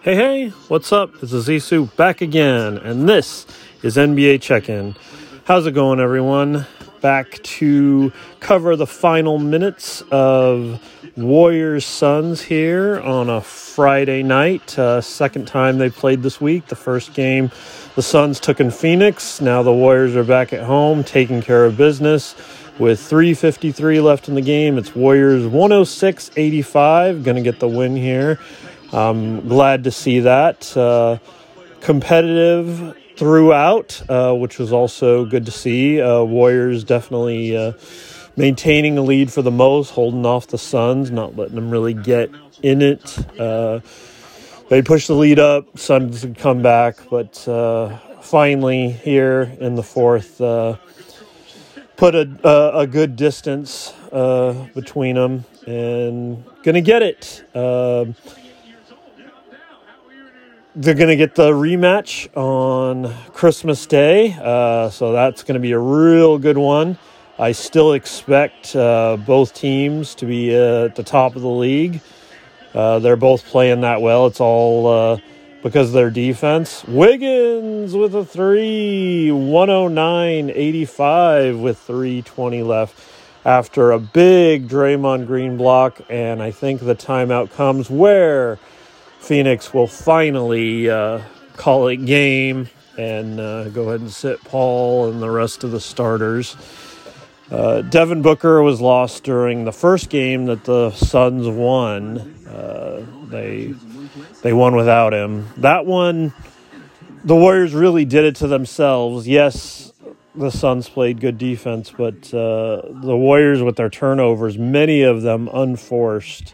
Hey, hey, what's up? Is Isu back again, and this is NBA Check In. How's it going, everyone? Back to cover the final minutes of Warriors Suns here on a Friday night. Uh, second time they played this week. The first game the Suns took in Phoenix. Now the Warriors are back at home taking care of business. With 3.53 left in the game, it's Warriors 106 85. Going to get the win here. I'm glad to see that. Uh, competitive throughout, uh, which was also good to see. Uh, Warriors definitely uh, maintaining the lead for the most, holding off the Suns, not letting them really get in it. Uh, they pushed the lead up, Suns would come back, but uh, finally here in the fourth, put a, a, a, good distance between them and gonna get it. Um, they're going to get the rematch on Christmas Day, uh, so that's going to be a real good one. I still expect uh, both teams to be uh, at the top of the league. Uh, they're both playing that well. It's all uh, because of their defense. Wiggins with a three, 109 85 with 320 left after a big Draymond Green block, and I think the timeout comes where Phoenix will finally uh, call it game and uh, go ahead and sit Paul and the rest of the starters. Uh, Devin Booker was lost during the first game that the Suns won. Uh, they they won without him. That one, the Warriors really did it to themselves. Yes, the Suns played good defense, but uh, the Warriors with their turnovers, many of them unforced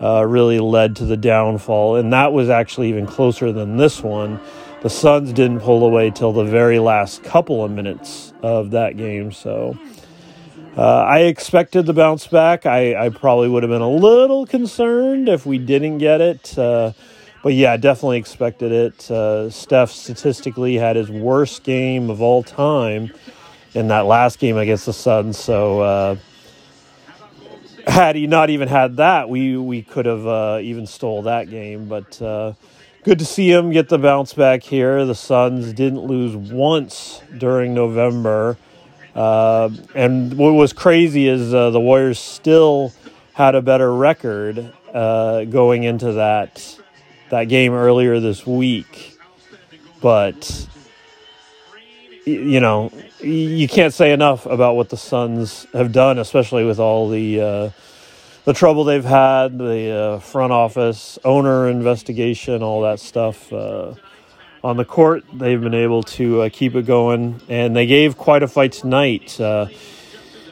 uh, really led to the downfall. And that was actually even closer than this one. The Suns didn't pull away till the very last couple of minutes of that game. So uh, I expected the bounce back. I, I, probably would have been a little concerned if we didn't get it. Uh, but yeah, definitely expected it. Uh, Steph statistically had his worst game of all time in that last game against the Suns. So uh, had he not even had that, we we could have uh, even stole that game. But uh, good to see him get the bounce back here. The Suns didn't lose once during November, uh, and what was crazy is uh, the Warriors still had a better record uh, going into that that game earlier this week, but you know, you can't say enough about what the Suns have done, especially with all the uh, the trouble they've had, the uh, front office, owner investigation, all that stuff. Uh, on the court, they've been able to uh, keep it going, and they gave quite a fight tonight. Uh,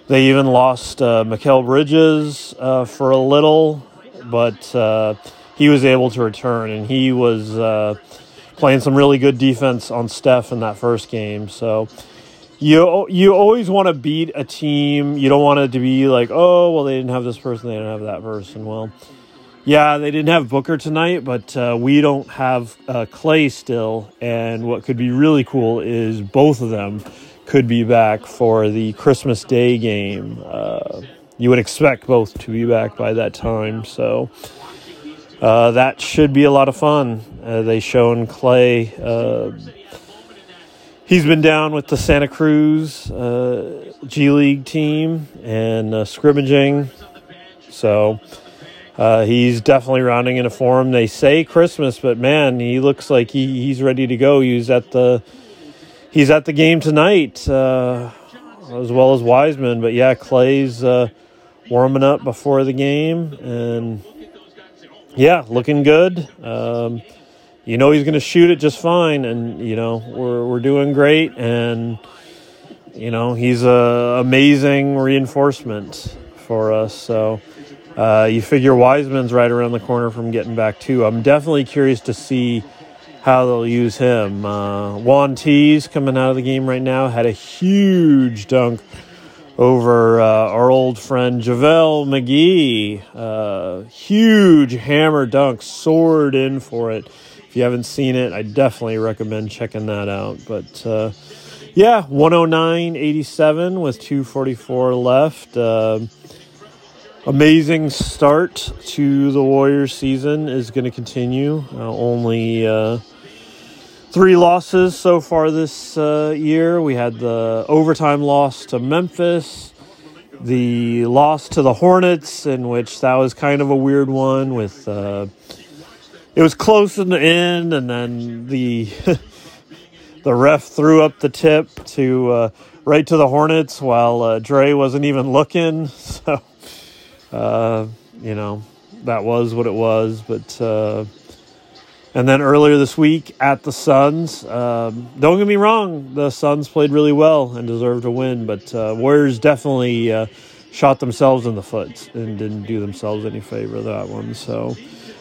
they even lost uh, Mikal Bridges for a little, but he was able to return, and he was playing some really good defense on Steph in that first game. So you you always want to beat a team. You don't want it to be like, oh, well, they didn't have this person, they didn't have that person. Well, yeah, they didn't have Booker tonight, but uh, we don't have uh, Klay still. And what could be really cool is both of them could be back for the Christmas Day game. Uh, you would expect both to be back by that time, so uh, that should be a lot of fun. Uh, they shown Klay. He's been down with the Santa Cruz uh, G League team and uh, scrimmaging, so uh, he's definitely rounding into form. They say Christmas, but man, he looks like he, he's ready to go. He's at the he's at the game tonight, uh, as well as Wiseman. But yeah, Klay's uh, warming up before the game, and yeah, looking good. Um, you know he's going to shoot it just fine, and you know we're we're doing great, and you know he's a amazing reinforcement for us. So uh, you figure Wiseman's right around the corner from getting back too. I'm definitely curious to see how they'll use him. Uh, Juan T's coming out of the game right now had a huge dunk over uh, our old friend JaVale McGee. Uh, huge hammer dunk, soared in for it you haven't seen it, I definitely recommend checking that out. But uh, yeah, 109.87 with 244 left. Uh, amazing start to the Warriors season is going to continue. Uh, only uh, three losses so far this uh, year. We had the overtime loss to Memphis, the loss to the Hornets, in which that was kind of a weird one. With uh, it was close in the end, and then the the ref threw up the tip to uh, right to the Hornets while uh, Dre wasn't even looking. So, uh, you know, that was what it was. But uh, and then earlier this week at the Suns, um, don't get me wrong, the Suns played really well and deserved a win. But uh, Warriors definitely uh, shot themselves in the foot and didn't do themselves any favor that one. So.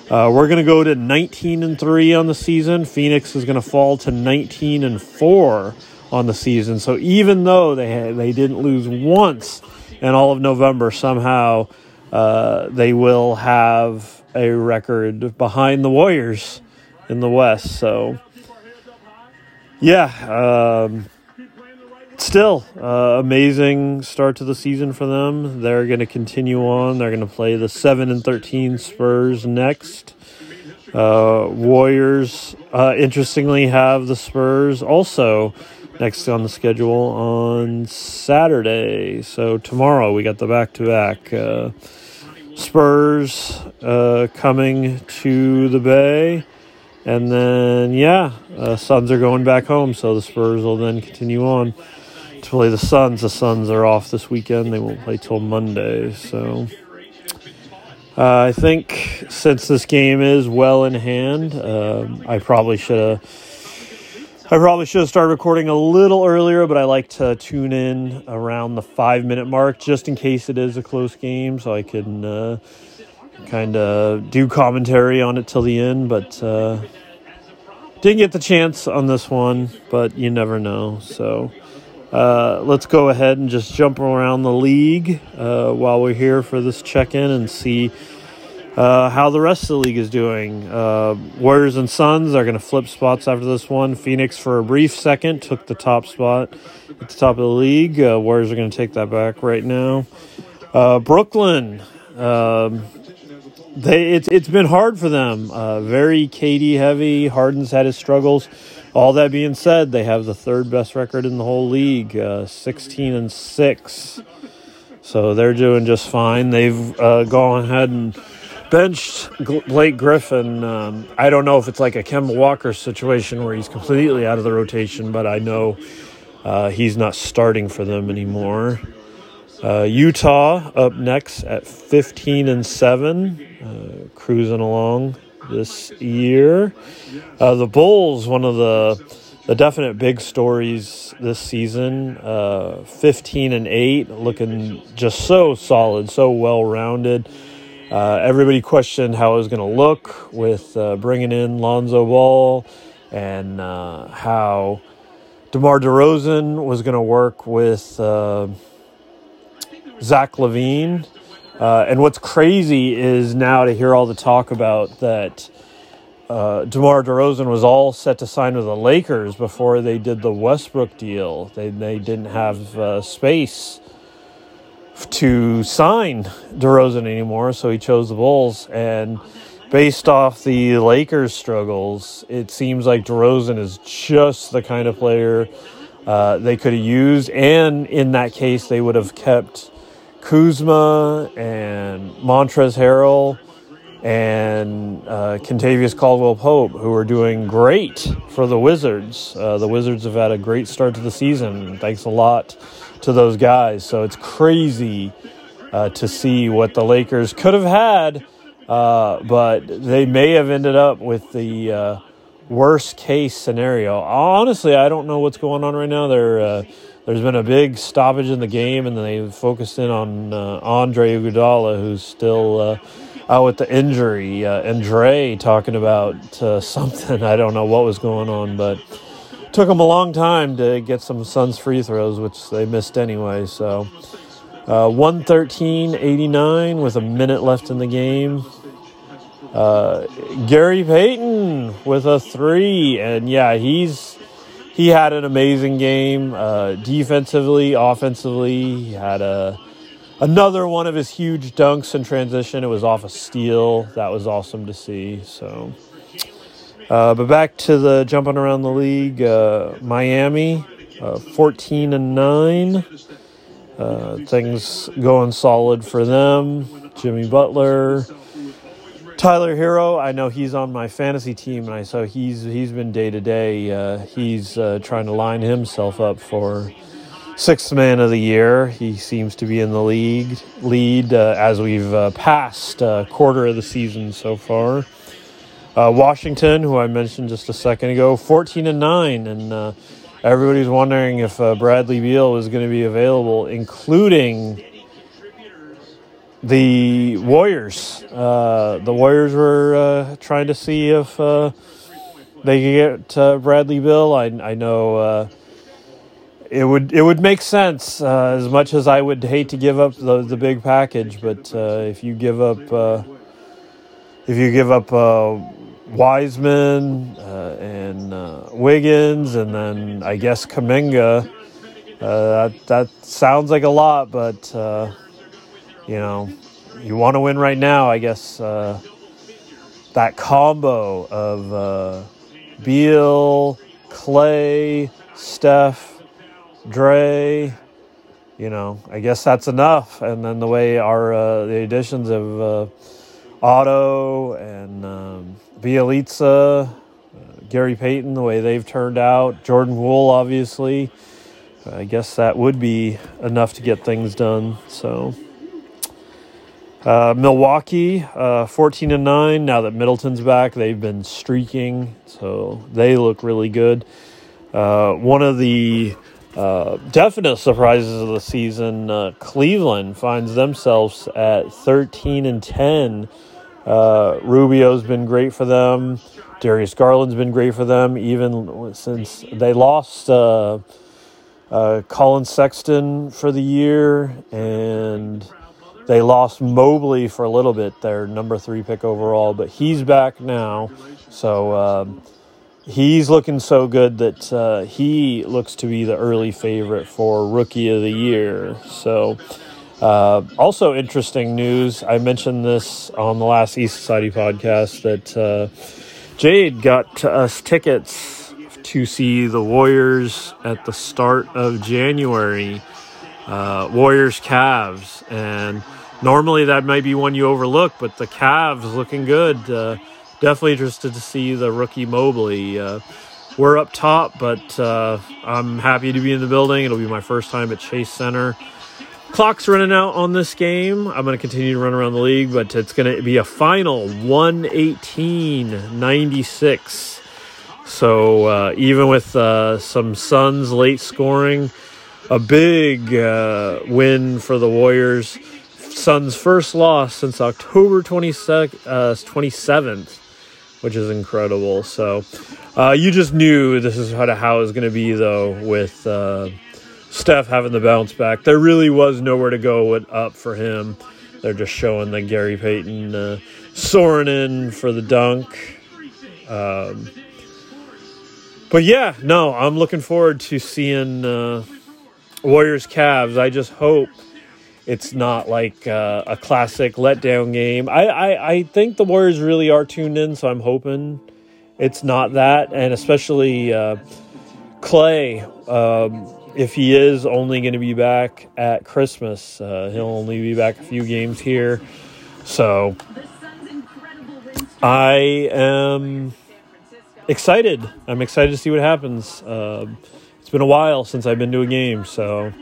Uh, we're going to go to 19 and 3 on the season. Phoenix is going to fall to 19 and 4 on the season. So even though they they didn't lose once in all of November, somehow uh, they will have a record behind the Warriors in the West. So yeah, um, still uh, amazing start to the season for them. They're going to continue on. They're going to play the seven and thirteen Spurs next. Uh, Warriors, uh, interestingly, have the Spurs also next on the schedule on Saturday. So tomorrow we got the back to back. Spurs uh, coming to the Bay. And then, yeah, uh, Suns are going back home, so the Spurs will then continue on to play the Suns. The Suns are off this weekend; they won't play till Monday. So, uh, I think since this game is well in hand, uh, I probably should have. I probably should have started recording a little earlier, but I like to tune in around the five minute mark just in case it is a close game, so I can uh, kind of do commentary on it till the end. But uh, didn't get the chance on this one, but you never know. So uh, let's go ahead and just jump around the league uh, while we're here for this check in and see uh, how the rest of the league is doing. Uh, Warriors and Suns are going to flip spots after this one. Phoenix, for a brief second, took the top spot at the top of the league. Uh, Warriors are going to take that back right now. Brooklyn. Um, they it's it's been hard for them. very KD heavy. Harden's had his struggles. All that being said, they have the third best record in the whole league, uh, 16 and 6. So they're doing just fine. They've uh, gone ahead and benched Blake Griffin. Um, I don't know if it's like a Kemba Walker situation where he's completely out of the rotation, but I know uh, he's not starting for them anymore. Uh, Utah up next at 15 and 7, uh, cruising along this year. Uh, the Bulls, one of the the definite big stories this season. Uh, 15 and 8, looking just so solid, so well rounded. Uh, everybody questioned how it was going to look with uh, bringing in Lonzo Ball and uh, how DeMar DeRozan was going to work with uh, Zach LaVine. Uh, and what's crazy is now to hear all the talk about that uh, DeMar DeRozan was all set to sign with the Lakers before they did the Westbrook deal. They, they didn't have uh, space to sign DeRozan anymore, so he chose the Bulls. And based off the Lakers' struggles, it seems like DeRozan is just the kind of player uh, they could have used. And in that case, they would have kept Kuzma and Montrezl Harrell and uh, Kentavious Caldwell Pope, who are doing great for the Wizards. Uh, the Wizards have had a great start to the season. Thanks a lot to those guys. So it's crazy uh, to see what the Lakers could have had, uh, but they may have ended up with the uh, worst case scenario. Honestly, I don't know what's going on right now. They're uh, there's been a big stoppage in the game, and they focused in on uh, Andre Iguodala, who's still uh, out with the injury. Uh, and Dre talking about uh, something. I don't know what was going on, but took them a long time to get some Suns free throws, which they missed anyway. So uh, 113.89 with a minute left in the game. Uh, Gary Payton with a three, and yeah, he's he had an amazing game uh, defensively, offensively. He had a another one of his huge dunks in transition. It was off a steal. That was awesome to see. So, uh, but back to the jumping around the league. Uh, Miami, uh, 14 and 9. Uh, things going solid for them. Jimmy Butler, Tyler Herro, I know he's on my fantasy team, and I so he's he's been day to day. Uh, he's uh, trying to line himself up for sixth man of the year. He seems to be in the league lead uh, as we've uh, passed a quarter of the season so far. Uh, Washington, who I mentioned just a second ago, 14 and 9. And uh, everybody's wondering if uh, Bradley Beal is going to be available, including the Warriors. Uh, the Warriors were trying to see if they could get Bradley Beal. I, I know it would it would make sense uh, as much as I would hate to give up the the big package, but uh, if you give up uh, if you give up uh, Wiseman uh, and uh, Wiggins and then I guess Kuminga, that that sounds like a lot, but you know you want to win right now. I guess that combo of Beal, Klay, Steph Dre, you know, I guess that's enough. And then the way our uh, the additions of uh, Otto and um, Bjelica, uh, Gary Payton, the way they've turned out, Jordan Poole, obviously, I guess that would be enough to get things done. So. Uh, Milwaukee, uh, 14 and 9. Now that Middleton's back, they've been streaking, so they look really good. Uh, one of the uh, definite surprises of the season. Uh, Cleveland finds themselves at 13 and 10. Uh, Rubio's been great for them. Darius Garland's been great for them, even since they lost Collin Sexton for the year, and they lost Mobley for a little bit, their number three pick overall. But he's back now, so um, he's looking so good that uh, he looks to be the early favorite for rookie of the year. So, uh, also interesting news. I mentioned this on the last East Society podcast that uh, Jade got us tickets to see the Warriors at the start of January. Uh, Warriors Cavs and normally that might be one you overlook, but the Cavs looking good. Uh, definitely interested to see the rookie Mobley. Uh, we're up top, but uh, I'm happy to be in the building. It'll be my first time at Chase Center. Clock's running out on this game. I'm going to continue to run around the league, but it's going to be a final 118 96. So uh, even with some Suns late scoring, a big uh, win for the Warriors. Suns' first loss since October 22nd, uh, 27th which is incredible. So uh, you just knew this is how, how it was going to be, though, with uh, Steph having the bounce back. There really was nowhere to go up for him. They're just showing the Gary Payton uh, soaring in for the dunk. Um, but yeah, no, I'm looking forward to seeing uh, Warriors Cavs. I just hope it's not like uh, a classic letdown game. I, I, I think the Warriors really are tuned in, so I'm hoping it's not that. And especially uh, Klay, um, if he is only going to be back at Christmas, uh, he'll only be back a few games here. So I am excited. I'm excited to see what happens. It's been a while since I've been to a game, so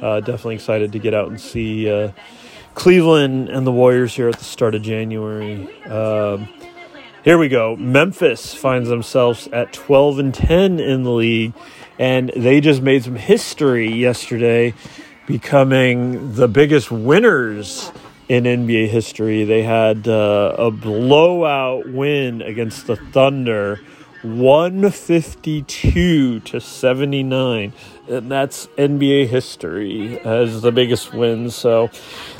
uh, definitely excited to get out and see uh, Cleveland and the Warriors here at the start of January. Um, here we go. Memphis finds themselves at 12 and 10 in the league, and they just made some history yesterday, becoming the biggest winners in NBA history. They had uh, a blowout win against the Thunder 152 to 79 and that's NBA history as the biggest win. So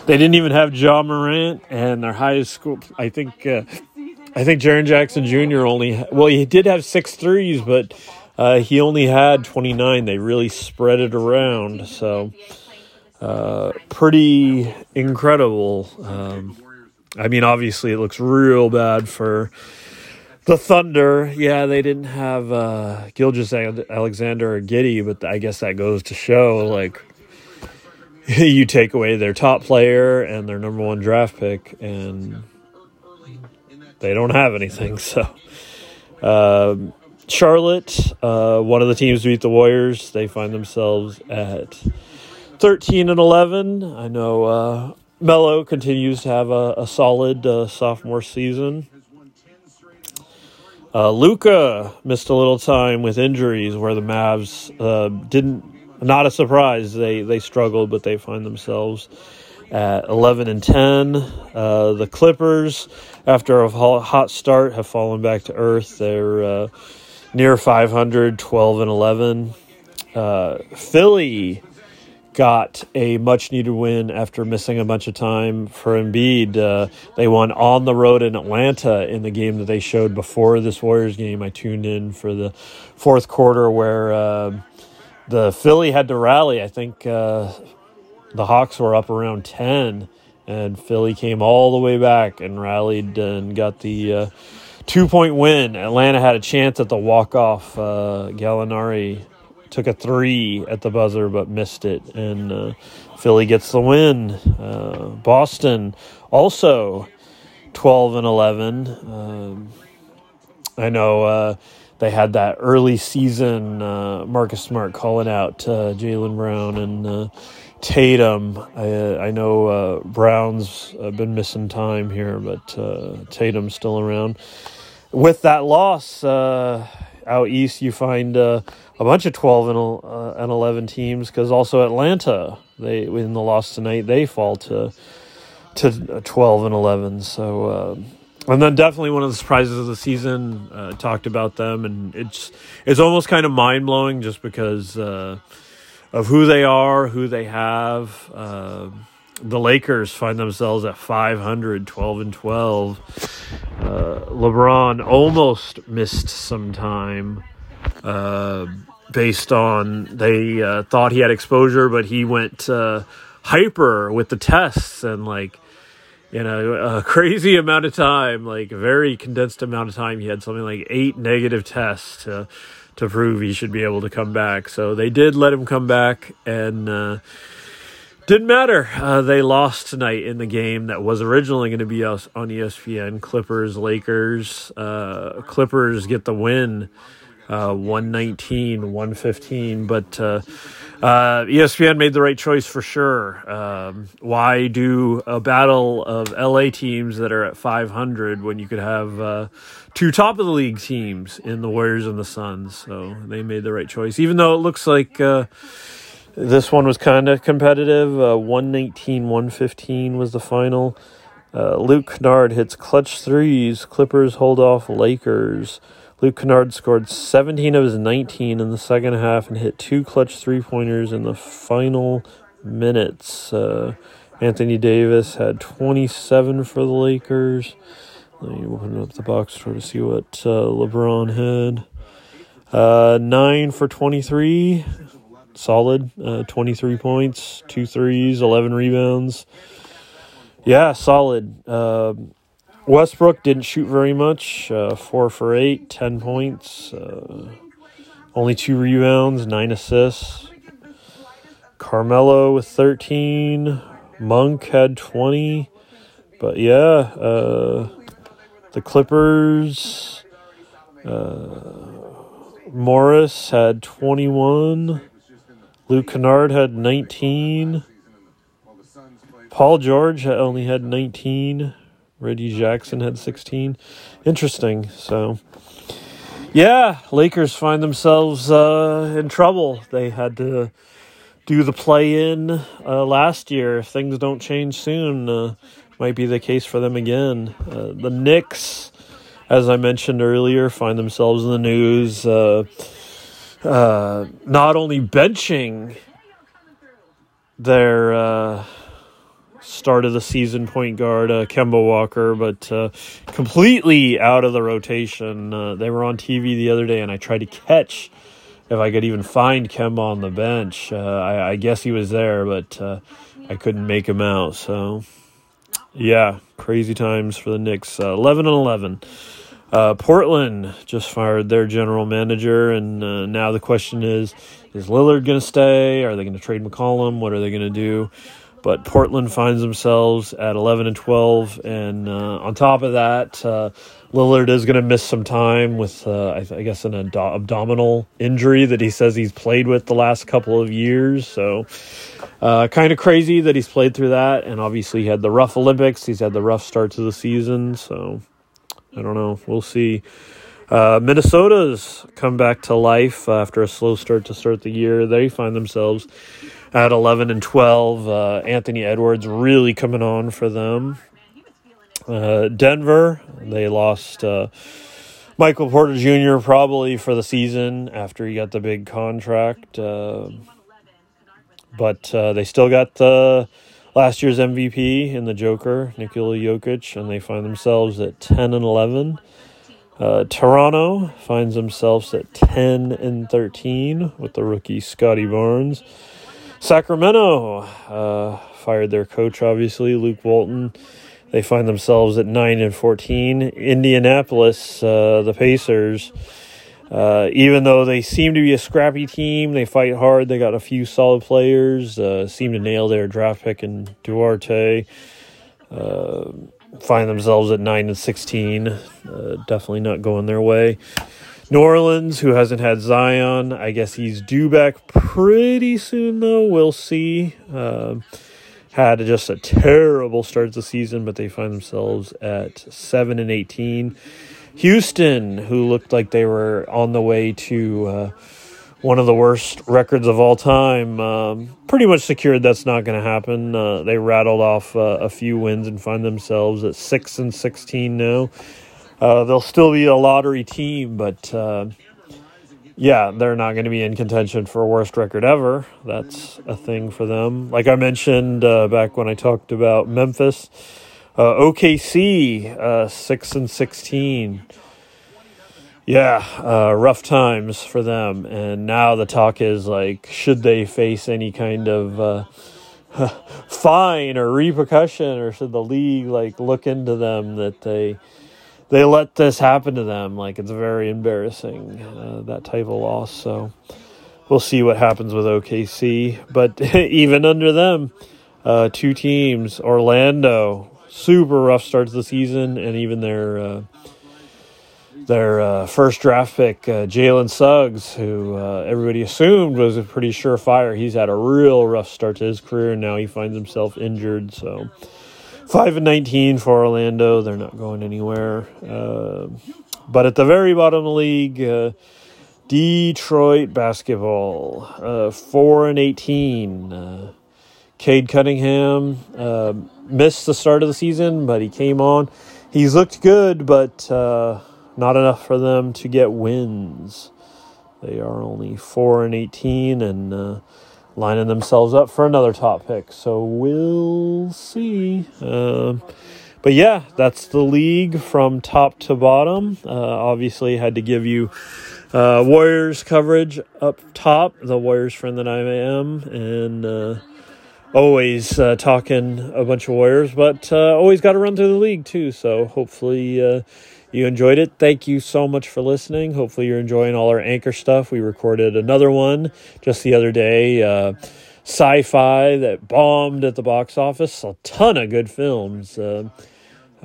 they didn't even have Ja Morant, and their highest score. I think uh, I think Jaren Jackson Jr. only well he did have six threes, but uh, he only had 29. They really spread it around. So uh, pretty incredible. Um, I mean, obviously, it looks real bad for the Thunder. Yeah, they didn't have uh, Gilgeous-Alexander or Giddey, but I guess that goes to show like you take away their top player and their number one draft pick, and they don't have anything. So, um, Charlotte, uh, one of the teams to beat the Warriors, they find themselves at 13 and 11. I know uh, Melo continues to have a, a solid uh, sophomore season. Uh, Luka missed a little time with injuries, where the Mavs uh, didn't. Not a surprise. They they struggled, but they find themselves at 11 and 10. Uh, the Clippers, after a hot start, have fallen back to earth. They're uh, near 500, 12 and 11. Uh, Philly got a much needed win after missing a bunch of time for Embiid. Uh, they won on the road in Atlanta in the game that they showed before this Warriors game. I tuned in for the fourth quarter where uh, the Philly had to rally. I think uh, the Hawks were up around 10, and Philly came all the way back and rallied and got the uh, two point win. Atlanta had a chance at the walk off. Uh, Gallinari took a three at the buzzer but missed it, and uh, Philly gets the win. Uh, Boston also twelve and eleven. Um, I know uh, they had that early season uh, Marcus Smart calling out uh, Jaylen Brown and uh, Tatum. I, I know Brown's been missing time here, but Tatum's still around. With that loss out east, you find a bunch of 12 and, uh, and 11 teams because also Atlanta, they in the loss tonight, they fall to to 12 and 11. So, uh, and then definitely one of the surprises of the season. Uh, talked about them, and it's it's almost kind of mind blowing just because uh, of who they are, who they have. Uh, the Lakers find themselves at 500, 12 and 12. Uh, LeBron almost missed some time uh, based on they uh, thought he had exposure, but he went uh, hyper with the tests and like you know a crazy amount of time, like a very condensed amount of time. He had something like eight negative tests to to prove he should be able to come back. So they did let him come back and uh, didn't matter. Uh, they lost tonight in the game that was originally going to be us on ESPN. Clippers, Lakers. Uh, Clippers get the win, uh, 119, 115. But uh, uh, ESPN made the right choice for sure. Um, why do a battle of LA teams that are at 500 when you could have uh, two top of the league teams in the Warriors and the Suns? So they made the right choice, even though it looks like this one was kind of competitive. Uh, 119 115 was the final. Uh, Luke Kennard hits clutch threes. Clippers hold off Lakers. Luke Kennard scored 17 of his 19 in the second half and hit two clutch three pointers in the final minutes. Uh, Anthony Davis had 27 for the Lakers. Let me open up the box score to see what uh, LeBron had. Uh, 9 for 23 solid. Uh, 23 points, two threes, 11 rebounds. Yeah, solid. Uh, Westbrook didn't shoot very much. Uh, four for eight, 10 points, uh, only two rebounds, nine assists. Carmelo with 13. Monk had 20. But yeah, uh, the Clippers. Uh, Morris had 21. Luke Kennard had 19. Paul George only had 19. Reggie Jackson had 16. Interesting. So, yeah, Lakers find themselves uh, in trouble. They had to do the play in uh, last year. If things don't change soon, uh, might be the case for them again. Uh, the Knicks, as I mentioned earlier, find themselves in the news uh, uh, not only benching their start of the season point guard uh, Kemba Walker, but uh, completely out of the rotation. Uh, they were on TV the other day, and I tried to catch if I could even find Kemba on the bench. Uh, I, I, guess he was there, but uh, I couldn't make him out. So, yeah, crazy times for the Knicks. Uh, 11 and 11. Uh, Portland just fired their general manager, and now the question is: Is Lillard going to stay? Are they going to trade McCollum? What are they going to do? But Portland finds themselves at 11 and 12, and uh, on top of that, uh, Lillard is going to miss some time with, uh, I, I, guess, an ad- abdominal injury that he says he's played with the last couple of years. So, uh, kind of crazy that he's played through that, and obviously he had the rough Olympics. He's had the rough start to the season, so. I don't know. We'll see. Uh, Minnesota's come back to life after a slow start to start the year. They find themselves at 11 and 12. Uh, Anthony Edwards really coming on for them. Uh, Denver, they lost uh, Michael Porter Jr. probably for the season after he got the big contract. Uh, but uh, they still got last year's MVP in the Joker, Nikola Jokic, and they find themselves at 10 and 11. Uh, Toronto finds themselves at 10 and 13 with the rookie Scottie Barnes. Sacramento uh, fired their coach, obviously, Luke Walton. They find themselves at 9 and 14. Indianapolis, uh, the Pacers, uh, even though they seem to be a scrappy team, they fight hard. They got a few solid players. Uh, seem to nail their draft pick in Duarte. Uh, find themselves at nine and sixteen. Uh, definitely not going their way. New Orleans, who hasn't had Zion, I guess he's due back pretty soon though. We'll see. Um, had just a terrible start to the season, but they find themselves at seven and eighteen. Houston, who looked like they were on the way to uh, one of the worst records of all time, um, pretty much secured that's not going to happen. Uh, they rattled off uh, a few wins and find themselves at six and sixteen now. Uh, they'll still be a lottery team, but uh, yeah, they're not going to be in contention for worst record ever. That's a thing for them. Like I mentioned uh, back when I talked about Memphis. Uh, OKC uh, six and sixteen. Yeah, uh, rough times for them. And now the talk is like, should they face any kind of fine or repercussion, or should the league like look into them that they they let this happen to them? Like it's very embarrassing uh, that type of loss. So we'll see what happens with OKC. But even under them, uh, two teams, Orlando super rough starts the season, and even their uh, their uh, first draft pick, uh, Jalen Suggs, who uh, everybody assumed was a pretty surefire. He's had a real rough start to his career, and now he finds himself injured. So, five and nineteen for Orlando. They're not going anywhere. Uh, but at the very bottom of the league. Uh, Detroit basketball, four and eighteen. Cade Cunningham uh, missed the start of the season, but he came on. He's looked good, but uh, not enough for them to get wins. They are only four and eighteen and uh, lining themselves up for another top pick. So we'll see. Um, but yeah, that's the league from top to bottom. Uh, obviously, had to give you uh, Warriors coverage up top, the Warriors friend that I am, and uh, always uh, talking a bunch of Warriors, but uh, always got to run through the league too. So hopefully you enjoyed it. Thank you so much for listening. Hopefully you're enjoying all our anchor stuff. We recorded another one just the other day. Uh, sci-fi that bombed at the box office. A ton of good films. Uh,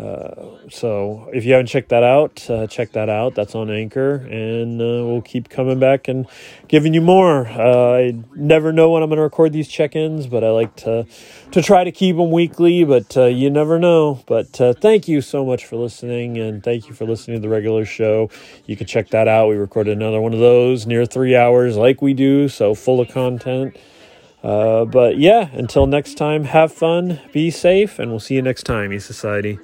uh, so if you haven't checked that out, uh, check that out. That's on Anchor, and uh, we'll keep coming back and giving you more. Uh, I never know when I'm going to record these check-ins, but I like to to try to keep them weekly. But uh, you never know. But thank you so much for listening, and thank you for listening to the regular show. You can check that out. We recorded another one of those near three hours, like we do, so full of content. Uh, but yeah, until next time, have fun, be safe, and we'll see you next time, E Society.